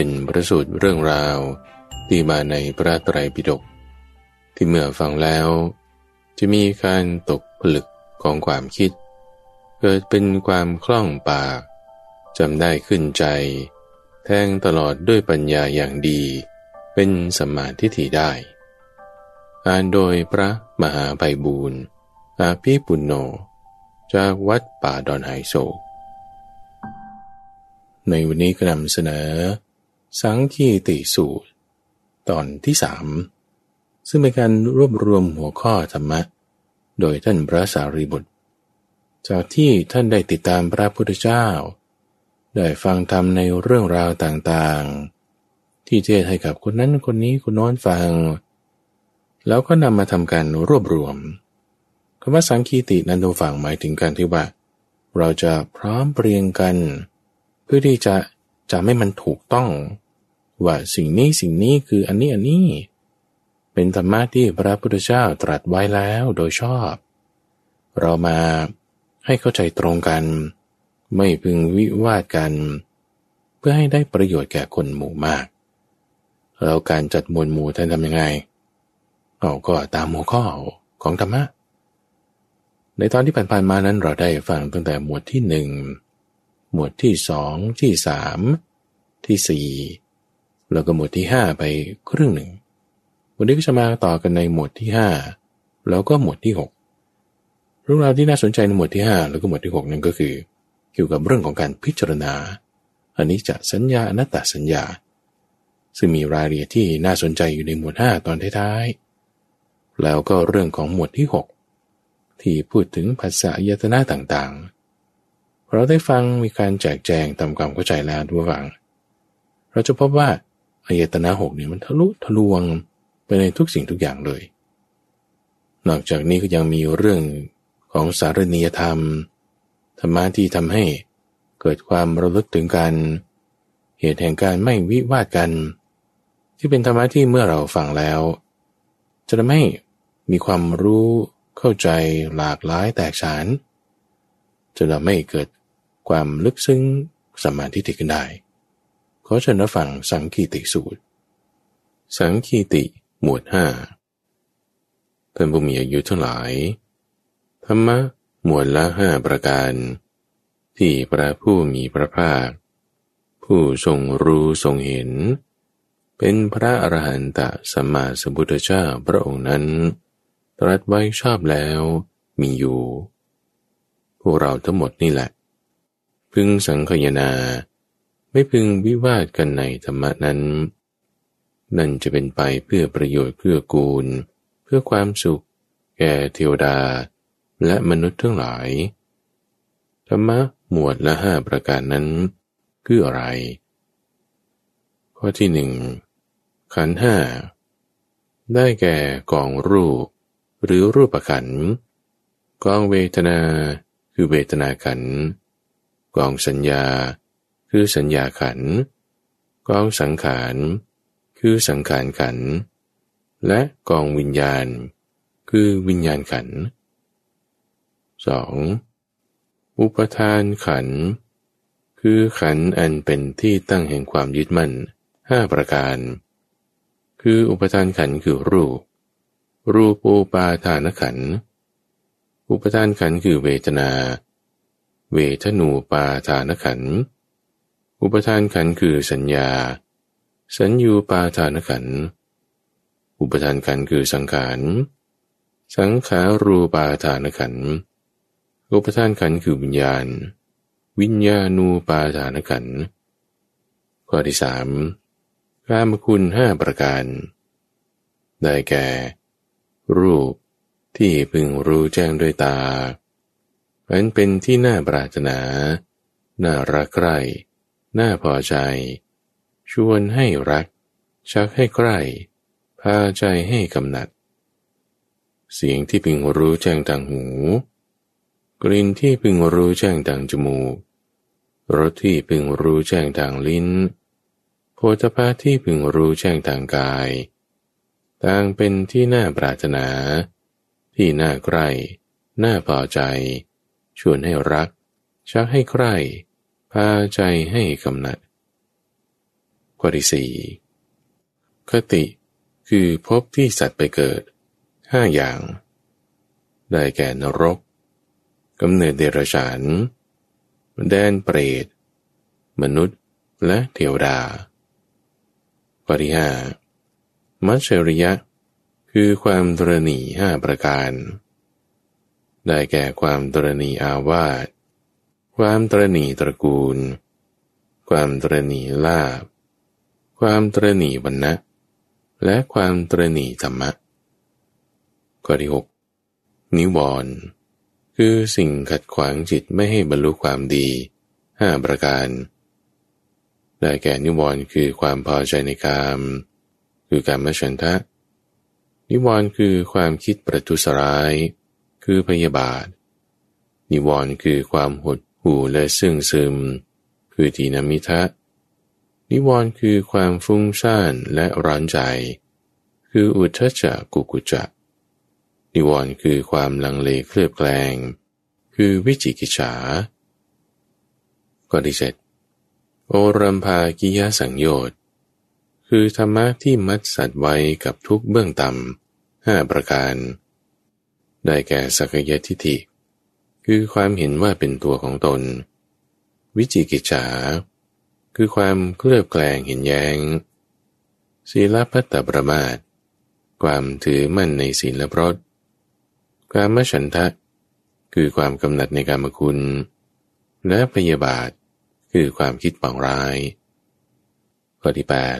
เป็นประสูตรเรื่องราวที่มาในพระไตรปิฎกที่เมื่อฟังแล้ว จะมีการตกผลึกของความคิด เกิดเป็นความคล่องปากจำได้ขึ้นใจ แทงตลอดด้วยปัญญาอย่างดี เป็นสมาธิถิได้อ่านโดยพระมหาไพบูรณ์อาภีปุณโญจากวัดป่าดอนไฮโซในวันนี้ก็นำเสนอ สังคีติสูตร ตอนที่สามซึ่งเป็นการรวบรวมหัวข้อธรรมะ โดยท่านพระสารีบุตร จากที่ท่านได้ติดตามพระพุทธเจ้า ได้ฟังธรรมในเรื่องราวต่างๆ ที่เทศให้กับคนนั้นคนนี้คนน้อนฟัง แล้วก็นำมาทำการรวบรวมคำว่าสังคีตินั้นทุฝั่งหมายถึงการที่ว่า เราจะพร้อมเปรียงกัน เพื่อที่จะ จะไม่มันถูกต้อง ว่าสิ่งนี้สิ่งนี้คืออันนี้อันนี้ เป็นธรรมะที่พระพุทธเจ้าตรัสไว้แล้วโดยชอบ เรามาให้เข้าใจตรงกัน ไม่พึงวิวาทกัน เพื่อให้ได้ประโยชน์แก่คนหมู่มาก แล้วการจัดมวลหมู่ท่านทำยังไงเอาก็ตามหัวข้อของธรรมะในตอนที่ผ่านๆมานั้นเราได้ฟังตั้งแต่หมวดที่หนึ่ง หมวดที่สองที่สามที่สี่แล้วก็หมวดที่ห้าไปครึ่งหนึ่ง วันนี้ก็จะมาต่อกันในหมวดที่ห้าแล้วก็หมวดที่หกเรื่องราวที่น่าสนใจในหมวดที่ห้าแล้วก็หมวดที่หกนั่นก็คือ เกี่ยวกับเรื่องของการพิจารณา อันนี้จะสัญญาอนัตตสัญญา ซึ่งมีรายละเอียดที่น่าสนใจอยู่ในหมวดห้าตอนท้ายๆแล้วก็เรื่องของหมวดที่หกที่พูดถึงภาษายตนะต่างๆ เราได้ฟังมีการแจกแจงตามความเข้าใจแล้วทุกฝัง เราจะพบว่าอายตนะหกเนี่ยมันทะลุทะลวงไปในทุกสิ่งทุกอย่างเลย นอกจากนี้ก็ยังมีเรื่องของสารณียธรรม ธรรมะที่ทำให้เกิดความระลึกถึงกัน เหตุแห่งการไม่วิวาทกัน ที่เป็นธรรมะที่เมื่อเราฟังแล้ว จะทำให้มีความรู้เข้าใจหลากหลายแตกฉานจะทำให้เกิด ความลึกซึ้งสมาธิติขึ้นได้ ขอเชิญรับฟังสังคีติสูตร สังคีติหมวดห้าท่านผู้มีอายุทั้งหลาย ธรรมะหมวดละห้าประการ ที่พระผู้มีพระภาค ผู้ทรงรู้ทรงเห็น เป็นพระอรหันตสัมมาสัมพุทธเจ้าพระองค์นั้น ตรัสไว้ชอบแล้วมีอยู่ พวกเราทั้งหมดนี่แหละ พึงสังคยนา ไม่พึงวิวาทกันในธรรมนั้น นั่นจะเป็นไปเพื่อประโยชน์เพื่อกูล เพื่อความสุข แก่เทวดา และมนุษย์ทั้งหลาย ธรรมะหมวดละห้าประการนั้น คืออะไร ข้อที่หนึ่งขันห้าได้แก่กองรูป หรือรูปขันกองเวทนาคือเวทนาขัน กองสัญญา คือสัญญาขัน กองสังขาร คือสังขารขัน และกองวิญญาณ คือวิญญาณขัน 2. อุปทานขัน คือขันอันเป็นที่ตั้งแห่งความยึดมั่นห้าประการ คืออุปทานขันคือรูป รูปูปาทานขัน อุปทานขันคือเวทนา เวทนูปาทานขัน อุปทานขันคือสัญญา สัญญูปาทานขัน อุปทานขันคือสังขาร สังขารูปาทานขัน อุปทานขันคือวิญญาณ วิญญาณูปาทานขันข้อที่สามกามคุณห้าประการ ได้แก่ รูปที่พึงรู้แจ้งด้วยตา อันเป็นที่น่าปรารถนา น่ารักใคร่น่าพอใจ ชวนให้รัก ชักให้ใกล้พาใจให้กำหนัด เสียงที่พึงรู้แจ้งทางหู กลิ่นที่พึงรู้แจ้งทางจมูก รสที่พึงรู้แจ้งทางลิ้นโพธภาที่พึงรู้แจ้งทางกาย ต่างเป็นที่น่าปรารถนา ที่น่าใกล้น่าพอใจ ชวนให้รัก ชักให้ใคร่พาใจให้กำหนัดข้อที่สี่คติคือพบที่สัตว์ไปเกิดห้าอย่าง ได้แก่นรกกำเนิดเดรัจฉาน แดนเปรต มนุษย์และเทวดาข้อที่ห้ามัชริยะ คือความตรณีห้าประการ ได้แก่ความตรณีอาวาส ความตรณีตระกูล ความตรณีลาบ ความตรณีวรรณะและความตรณีธรรมะข้อที่หกนิวรณ์คือสิ่งขัดขวางจิตไม่ให้บรรลุความดีห้าประการ ได้แก่นิวรณ์คือความพอใจในกามคือการมฉันทะ นิวรณ์คือความคิดประทุษร้าย คือพยาบาท นิวรณ์คือความหดหู่และซึ่งซึม คือทีนมิทะ นิวรณ์คือความฟุ้งซ่านและร้อนใจ คืออุทธจักกุกุจักนิวรณ์คือความลังเลเคลือบแคลง คือวิจิกิจฉาข้อที่เจ็ดโอรัมภากิยาสังโยชน์คือธรรมะที่มัดสัตว์ไว้กับทุกเบื้องต่ำห้าประการ ได้แก่สักยทิฏฐิ คือความเห็นว่าเป็นตัวของตน วิจิกิจฉา คือความเคลือบแคลงเห็นแยง้ง ศีลพัตตประมาท ความถือมั่นในศีลและพรตการมฉันทะ คือความกำหนัดในการมคุณ และพยาบาท คือความคิดปองร้ายข้อที่แปด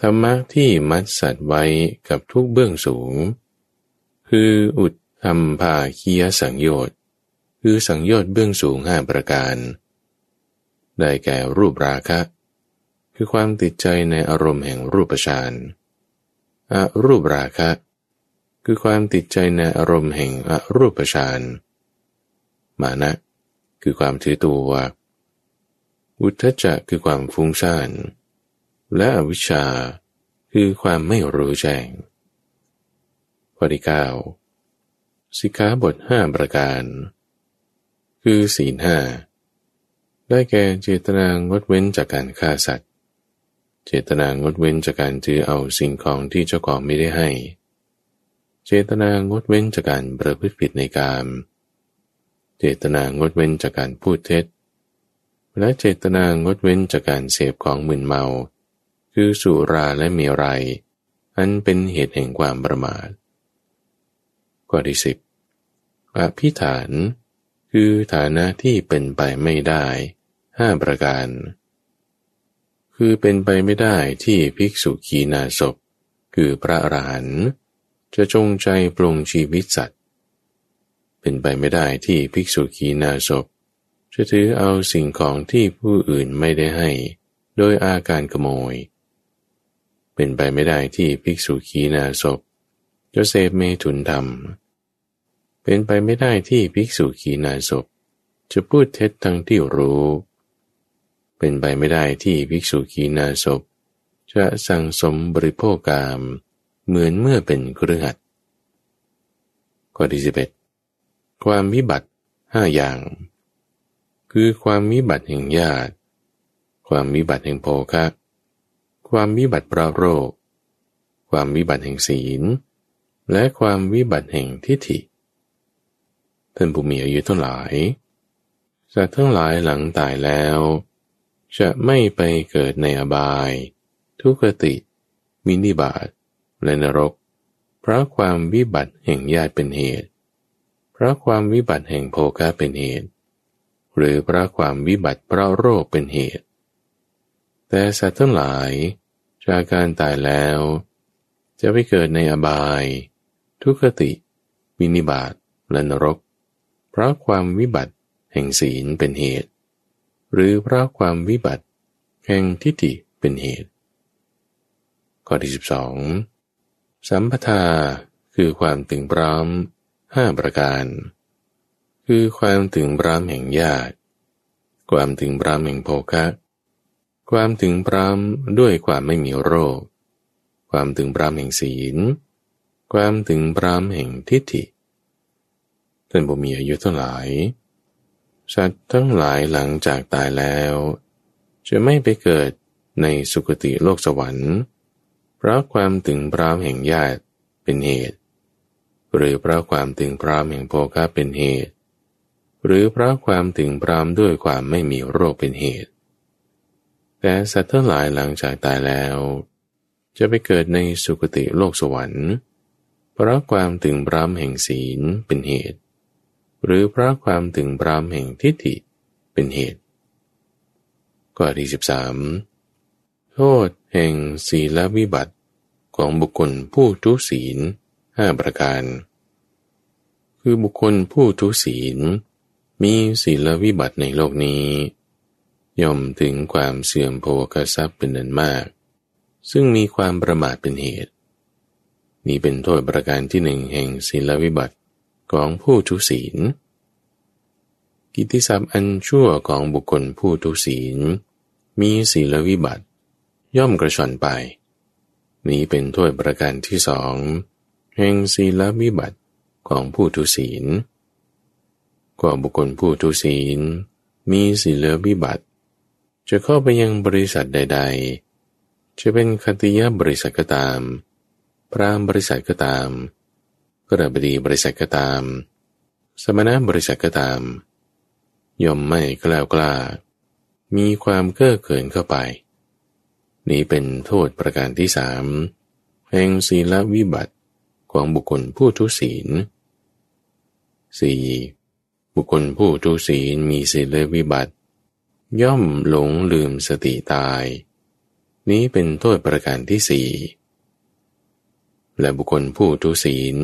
ธรรมะที่มัดสัตว์ไว้กับทุกเบื้องสูง คืออุดธรรมภาคียสังโยชน์ คือสังโยชน์เบื้องสูงห้าประการ ได้แก่รูปราคะ คือความติดใจในอารมณ์แห่งรูปฌานอรูปราคะ คือความติดใจในอารมณ์แห่งอรูปฌานมานะ คือความถือตัวอุทธจะคือความฟุ้งซ่านและอวิชชา คือความไม่รู้แจ้ง ข้อที่เก้าสิกขาบทห้าประการ คือศีลห้าได้แก่เจตนางดเว้นจากการฆ่าสัตว์ เจตนางดเว้นจากการถือเอาสิ่งของที่เจ้าของไม่ได้ให้ เจตนางดเว้นจากการประพฤติผิดในกาม เจตนางดเว้นจากการพูดเท็จ และเจตนางดเว้นจากการเสพของมึนเมา คือสุราและเมรัย อันเป็นเหตุแห่งความประมาท ข้อที่สิบอภิฐาน คือฐานะที่เป็นไปไม่ได้ห้าประการ คือเป็นไปไม่ได้ที่ภิกษุขีนาศพ คือพระอรหันต์จะจงใจปรุงชีวิตสัตว์ เป็นไปไม่ได้ที่ภิกษุขีนาศพ จะถือเอาสิ่งของที่ผู้อื่นไม่ได้ให้ โดยอาการขโมย เป็นไปไม่ได้ที่ภิกษุขีนาศพ จะเสพเมถุนธรรม เป็นไปไม่ได้ที่ภิกษุขีนาศพจะพูดเท็จทั้งที่รู้ เป็นไปไม่ได้ที่ภิกษุขีนาศพจะสั่งสมบริโภคกามเหมือนเมื่อเป็นเครือขัดข้อที่สิบเอ็ดความวิบัติห้าอย่าง คือความวิบัติแห่งญาติ ความวิบัติแห่งโภคะ ความวิบัติปราโรค ความวิบัติแห่งศีล และความวิบัติแห่งทิฏฐิท่านผู้มีอายุทั้งหลาย สัตว์ทั้งหลายหลังตายแล้ว จะไม่ไปเกิดในอบาย ทุกติ มินิบาตและนรก เพราะความวิบัติแห่งญาติเป็นเหตุ เพราะความวิบัติแห่งโภคะเป็นเหตุ หรือเพราะความวิบัติเพราะโรคเป็นเหตุ แต่สัตว์ทั้งหลายจากการตายแล้ว จะไปเกิดในอบาย ทุกติ วินิบาตและนรก เพราะความวิบัติแห่งศีลเป็นเหตุ หรือเพราะความวิบัติ แห่งทิฏฐิเป็นเหตุ ข้อที่สิบสองสัมปทาคือความถึงพร้อมห้าประการ คือความถึงพร้อมแห่งญาติ ความถึงพร้อมแห่งโภคะความถึงพร้อมด้วยความไม่มีโรค ความถึงพร้อมแห่งศีล ความถึงพร้อมแห่งทิฏฐิท่านบุมีอายุทั้งหลายสัตว์ทั้งหลายหลังจากตายแล้ว จะไม่ไปเกิดในสุคติโลกสวรรค์เพราะความถึงพร้อมแห่งญาติเป็นเหตุ หรือเพราะความถึงพร้อมแห่งโภคะเป็นเหตุ หรือเพราะความถึงพร้อมด้วยความไม่มีโรคเป็นเหตุ แต่สัตว์ทั้งหลายหลังจากตายแล้ว จะไปเกิดในสุคติโลกสวรรค์ เพราะความถึงพร้อมแห่งศีลเป็นเหตุ หรือเพราะความถึงพรามแห่งทิฏฐิเป็นเหตุข้อที่สิบสามโทษแห่งศีลวิบัติของบุคคลผู้ทุศีลห้าประการ คือบุคคลผู้ทุศีล มีศีลวิบัติในโลกนี้ ย่อมถึงความเสื่อมโภคทรัพย์เป็นนันมาก ซึ่งมีความประมาทเป็นเหตุ นี้เป็นโทษประการที่หนึ่งแห่งศีลวิบัติของผู้ทุศีล กิติศัพท์อันชั่วของบุคคลผู้ทุศีล มีศีลวิบัติ ย่อมกระชอนไป นี้เป็นโทษประการที่สองแห่งศีลวิบัติของผู้ทุศีลกว่าบุคคลผู้ทุศีล มีศีลวิบัติ จะเข้าไปยังบริษัทใด ๆ จะเป็นคติยบริษัทก็ตาม พรามบริษัทก็ตามกระบดีบริษัทก็ตาม สมณะบริษัทก็ตาม ย่อมไม่กล้ากล้า มีความเก้อเขินเข้าไป นี้เป็นโทษประการที่สามแห่งศีลวิบัติของบุคคลผู้ทุศีลสี่บุคคลผู้ทุศีลมีศีลวิบัติ ย่อมหลงลืมสติตาย นี้เป็นโทษประการที่สี่ และบุคคลผู้ทุศีล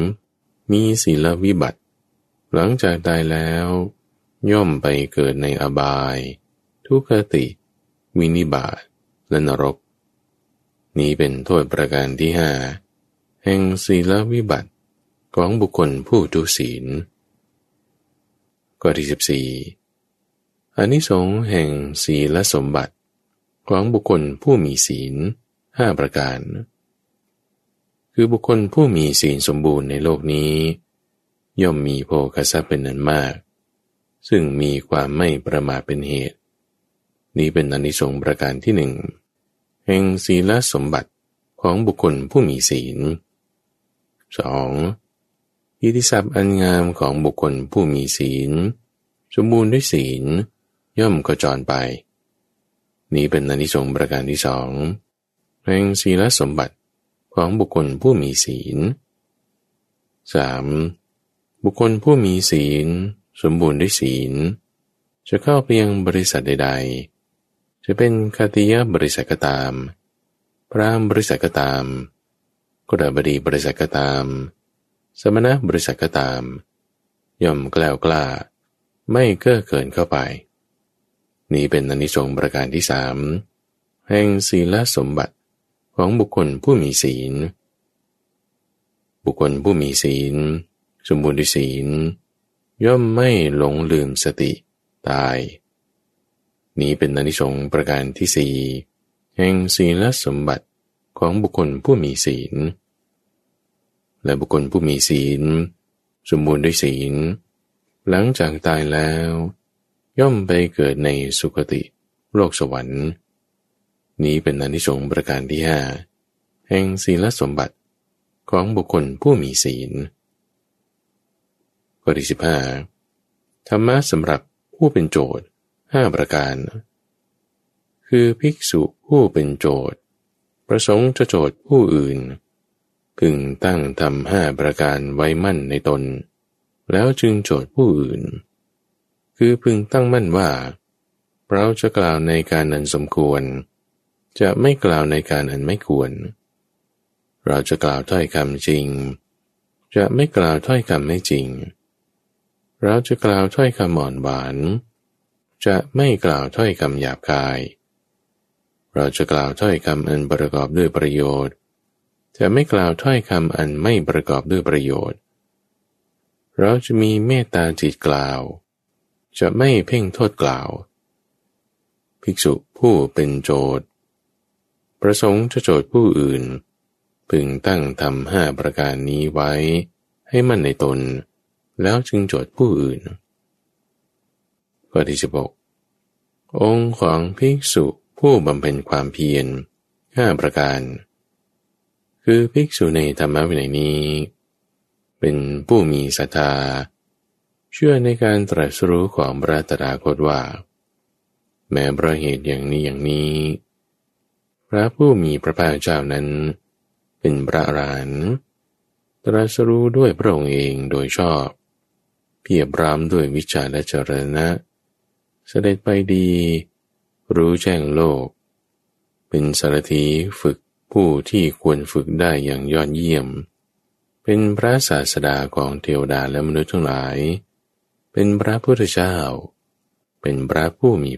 มีศีลวิบัติ หลังจากตายแล้ว ย่อมไปเกิดในอบาย ทุกขติ วินิบาตและนรก นี้เป็นโทษประการที่ห้าแห่งศีลวิบัติของบุคคลผู้ทุศีลข้อที่สิบสี่อานิสงส์แห่งศีลสมบัติ ของบุคคลผู้มีศีลห้าประการ คือบุคคลผู้มีศีลสมบูรณ์ในโลกนี้ ย่อมมีโภคทรัพย์เป็นนันมาก ซึ่งมีความไม่ประมาทเป็นเหตุ นี้เป็นอนิสงส์ประการที่หนึ่งแห่งศีลสมบัติของบุคคลผู้มีศีล 2. ยิติศัพท์อันงามของบุคคลผู้มีศีล สมบูรณ์ด้วยศีล ย่อมกระจรไป นี้เป็นอนิสงส์ประการที่สองแห่งศีลสมบัติ ของบุคคลผู้มีศีล 3. บุคคลผู้มีศีล สมบูรณ์ด้วยศีล จะเข้าไปยังบริษัทใด ๆ จะเป็นคติยบริษัทก็ตาม พรามบริษัทก็ตามกฎบดีบริษัทก็ตาม สมณะบริษัทก็ตาม ย่อมกล้ากล้า ไม่เก้อเกินเข้าไป นี้เป็นอนิสงส์ประการที่สามแห่งศีลสมบัติ ของบุคคลผู้มีศีล บุคคลผู้มีศีล สมบูรณ์ด้วยศีล ย่อมไม่หลงลืมสติตาย นี้เป็นอนิสงส์ประการที่สี่แห่งศีลสมบัติของบุคคลผู้มีศีล และบุคคลผู้มีศีล สมบูรณ์ด้วยศีล หลังจากตายแล้ว ย่อมไปเกิดในสุคติ โลกสวรรค์ นี้เป็นอนิสงส์ประการที่ห้าแห่งศีลสมบัติของบุคคลผู้มีศีลข้อที่สิบห้าธรรมะสำหรับผู้เป็นโจทย์ห้าประการ คือภิกษุผู้เป็นโจทย์ ประสงค์จะโจทย์ผู้อื่น พึงตั้งทำห้าประการไว้มั่นในตน แล้วจึงโจทย์ผู้อื่น คือพึงตั้งมั่นว่า เราจะกล่าวในการนันสมควร จะไม่กล่าวในการอันไม่ควร เราจะกล่าวถ้อยคำจริง จะไม่กล่าวถ้อยคำไม่จริง เราจะกล่าวถ้อยคำอ่อนหวาน จะไม่กล่าวถ้อยคำหยาบกาย เราจะกล่าวถ้อยคำอันประกอบด้วยประโยชน์ จะไม่กล่าวถ้อยคำอันไม่ประกอบด้วยประโยชน์ เราจะมีเมตตาจิตกล่าว จะไม่เพ่งโทษกล่าว ภิกษุผู้เป็นโจทย์ ประสงค์จะโจทย์ผู้อื่น พึงตั้งทำห้าประการนี้ไว้ ให้มั่นในตน แล้วจึงโจทย์ผู้อื่นข้อที่สิบกองค์ของภิกษุผู้บำเพ็ญความเพียรห้าประการ คือภิกษุในธรรมวินัยนี้ เป็นผู้มีศรัทธา เชื่อในการตรัสรู้ของพระตถาคตว่า แม้ประเหตุอย่างนี้อย่างนี้ พระผู้มีพระภาคเจ้านั้น เป็นพระอรหันต์ตรัสรู้ด้วยพระองค์เองโดยชอบ เพียบรามด้วยวิชาและเจรณะ เสด็จไปดี รู้แจ้งโลก เป็นสารถีฝึกผู้ที่ควรฝึกได้อย่างยอดเยี่ยม เป็นพระศาสดาของเทวดาและมนุษย์ทั้งหลาย เป็นพระพุทธเจ้า เป็นพระผู้มี